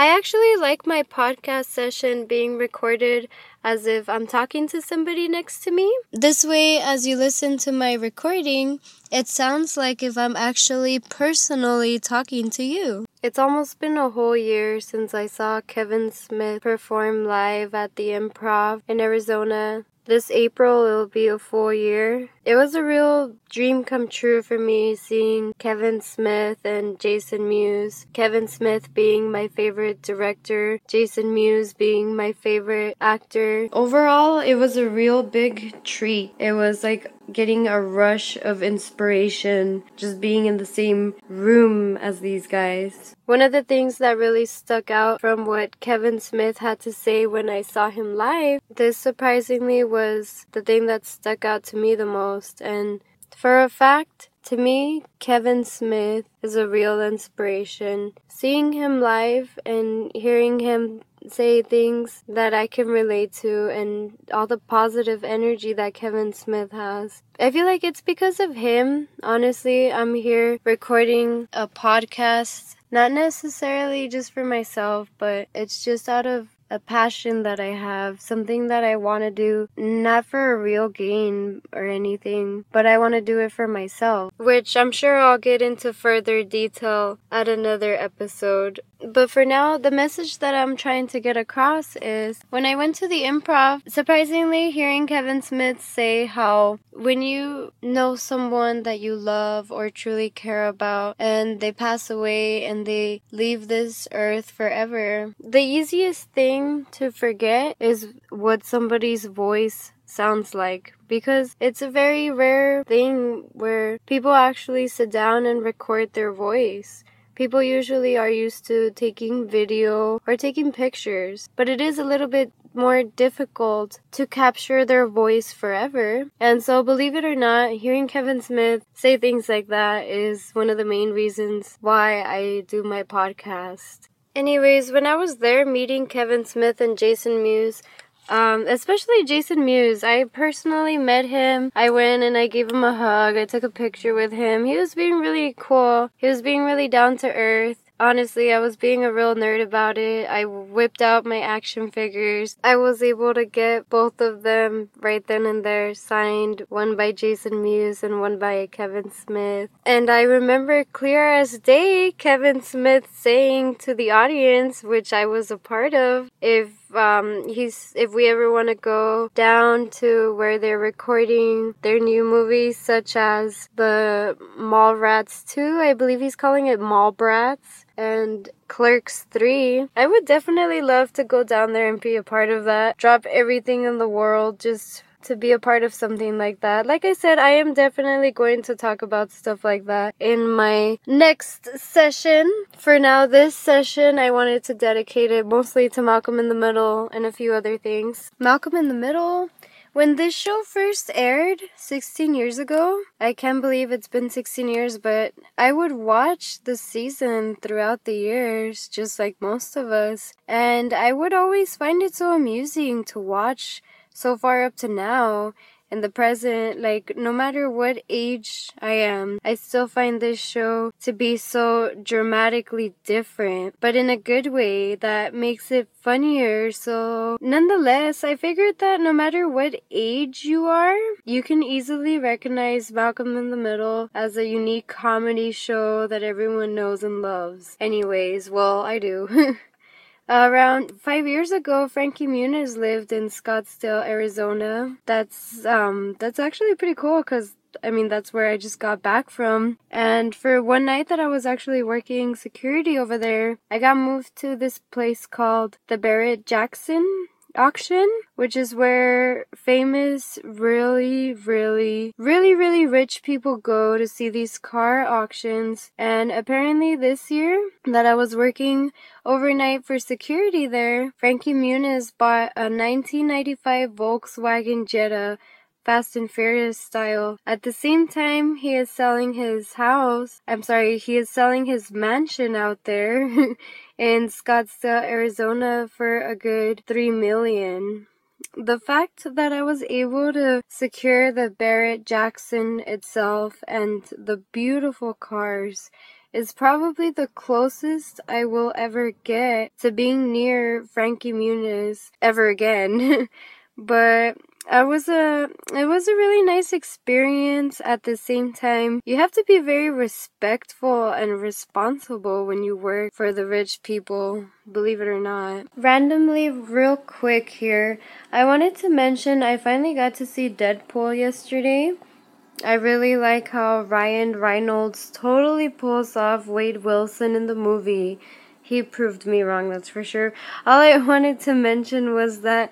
I actually like my podcast session being recorded as if I'm talking to somebody next to me. This way, as you listen to my recording, it sounds like if I'm actually personally talking to you. It's almost been a whole year since I saw Kevin Smith perform live at the Improv in Arizona. This April, it'll be a full year. It was a real dream come true for me seeing Kevin Smith and Jason Mewes. Kevin Smith being my favorite director, Jason Mewes being my favorite actor. Overall, it was a real big treat. It was like getting a rush of inspiration just being in the same room as these guys. One of the things that really stuck out from what Kevin Smith had to say when I saw him live, this surprisingly was the thing that stuck out to me the most. And for a fact, to me, Kevin Smith is a real inspiration. Seeing him live and hearing him say things that I can relate to and all the positive energy that Kevin Smith has. I feel like it's because of him. Honestly, I'm here recording a podcast, not necessarily just for myself, but it's just out of a passion that I have, something that I want to do, not for a real gain or anything, but I want to do it for myself, which I'm sure I'll get into further detail at another episode. But for now, the message that I'm trying to get across is when I went to the improv, surprisingly, hearing Kevin Smith say how when you know someone that you love or truly care about and they pass away and they leave this earth forever, the easiest thing to forget is what somebody's voice sounds like because it's a very rare thing where people actually sit down and record their voice. People usually are used to taking video or taking pictures, but it is a little bit more difficult to capture their voice forever. And so, believe it or not, hearing Kevin Smith say things like that is one of the main reasons why I do my podcast. Anyways, when I was there meeting Kevin Smith and Jason Mewes, um, especially Jason Mewes. I personally met him. I went and I gave him a hug. I took a picture with him. He was being really cool. He was being really down to earth. Honestly, I was being a real nerd about it. I whipped out my action figures. I was able to get both of them right then and there signed, one by Jason Mewes and one by Kevin Smith. And I remember clear as day Kevin Smith saying to the audience, which I was a part of, if um, he's if we ever want to go down to where they're recording their new movies, such as the Mallrats 2, I believe he's calling it Mallbrats, and Clerks 3. I would definitely love to go down there and be a part of that. Drop everything in the world just to be a part of something like that. Like I said, I am definitely going to talk about stuff like that in my next session. For now, this session, I wanted to dedicate it mostly to Malcolm in the Middle and a few other things. Malcolm in the Middle. When this show first aired 16 years ago, I can't believe it's been 16 years, but I would watch the season throughout the years, just like most of us. And I would always find it so amusing to watch so far up to now in the present, like no matter what age I am, I still find this show to be so dramatically different, but in a good way that makes it funnier. So, nonetheless, I figured that no matter what age you are, you can easily recognize Malcolm in the Middle as a unique comedy show that everyone knows and loves. Anyways, well, I do. around five years ago, Frankie Muniz lived in Scottsdale, Arizona. That's um that's actually pretty cool because I mean, that's where I just got back from. And for one night that I was actually working security over there, I got moved to this place called the Barrett Jackson auction, which is where famous, really, really, really, really rich people go to see these car auctions. And apparently, this year that I was working overnight for security there, Frankie Muniz bought a 1995 Volkswagen Jetta Fast and Furious style. At the same time, he is selling his house. I'm sorry, he is selling his mansion out there in Scottsdale, Arizona for a good 3 million. The fact that I was able to secure the Barrett Jackson itself and the beautiful cars is probably the closest I will ever get to being near Frankie Muniz ever again. but it was a it was a really nice experience at the same time you have to be very respectful and responsible when you work for the rich people believe it or not randomly real quick here i wanted to mention i finally got to see deadpool yesterday I really like how Ryan Reynolds totally pulls off Wade Wilson in the movie. He proved me wrong, that's for sure. All I wanted to mention was that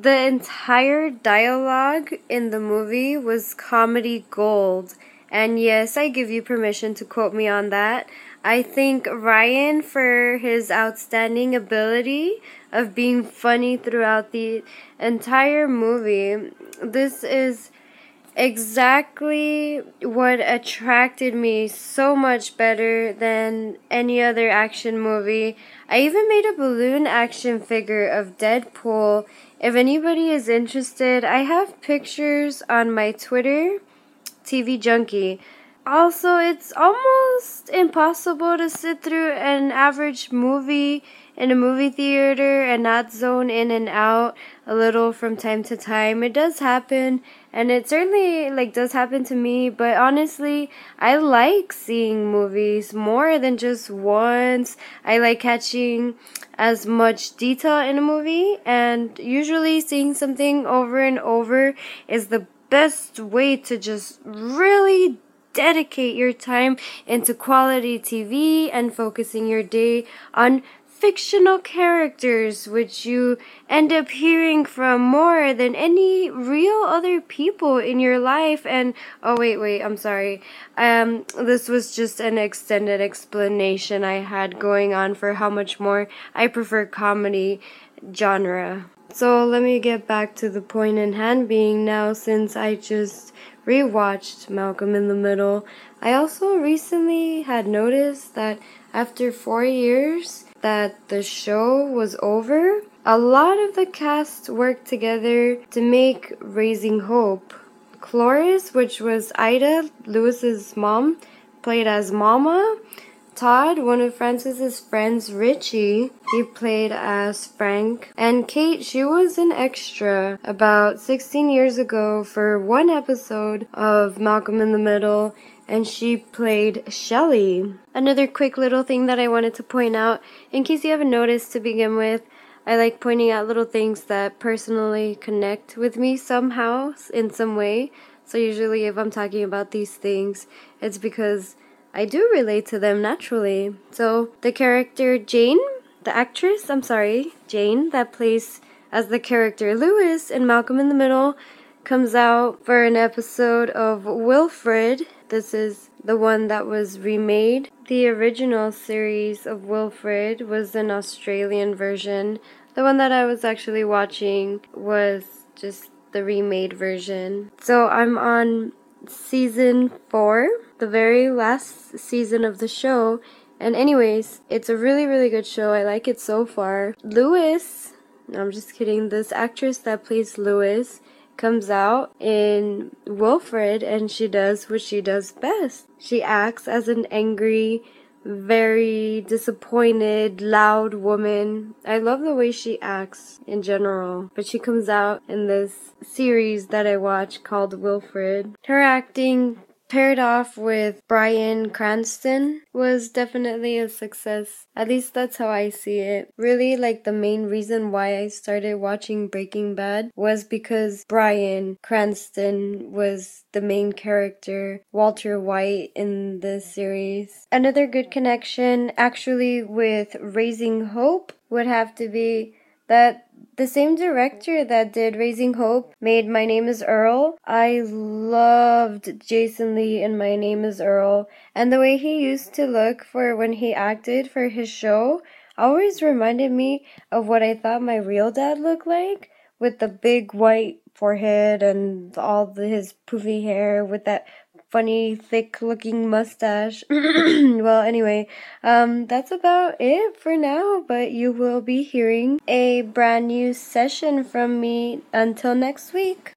the entire dialogue in the movie was comedy gold. And yes, I give you permission to quote me on that. I think Ryan, for his outstanding ability of being funny throughout the entire movie, this is exactly what attracted me so much better than any other action movie. I even made a balloon action figure of Deadpool. If anybody is interested, I have pictures on my Twitter, TV Junkie. Also, it's almost impossible to sit through an average movie in a movie theater and not zone in and out a little from time to time. It does happen and it certainly like does happen to me, but honestly, I like seeing movies more than just once. I like catching as much detail in a movie and usually seeing something over and over is the best way to just really dedicate your time into quality TV and focusing your day on fictional characters which you end up hearing from more than any real other people in your life. And oh wait wait I'm sorry. Um this was just an extended explanation I had going on for how much more I prefer comedy genre so let me get back to the point in hand being now since I just rewatched Malcolm in the Middle I also recently had noticed that after 4 years that the show was over, a lot of the cast worked together to make Raising Hope. Cloris, which was Ida, Lois's mom, played as Mama. Todd, one of Francis's friends, Richie, he played as Frank. And Kate, she was an extra about 16 years ago for one episode of Malcolm in the Middle and she played Shelly. Another quick little thing that I wanted to point out, in case you haven't noticed to begin with, I like pointing out little things that personally connect with me somehow, in some way. So, usually, if I'm talking about these things, it's because I do relate to them naturally. So, the character Jane, the actress, I'm sorry, Jane, that plays as the character Lois in Malcolm in the Middle, comes out for an episode of Wilfred this is the one that was remade. The original series of Wilfred was an Australian version. The one that I was actually watching was just the remade version. So I'm on season four, the very last season of the show. And, anyways, it's a really, really good show. I like it so far. Lois, I'm just kidding, this actress that plays Lois comes out in Wilfred and she does what she does best. She acts as an angry, very disappointed, loud woman. I love the way she acts in general, but she comes out in this series that I watch called Wilfred. Her acting paired off with Bryan Cranston was definitely a success. At least that's how I see it. Really, like the main reason why I started watching Breaking Bad was because Bryan Cranston was the main character, Walter White, in the series. Another good connection, actually, with Raising Hope would have to be that the same director that did Raising Hope made My Name is Earl. I loved Jason Lee in My Name is Earl, and the way he used to look for when he acted for his show always reminded me of what I thought my real dad looked like with the big white forehead and all his poofy hair with that funny, thick looking mustache. well, anyway, um, that's about it for now, but you will be hearing a brand new session from me until next week.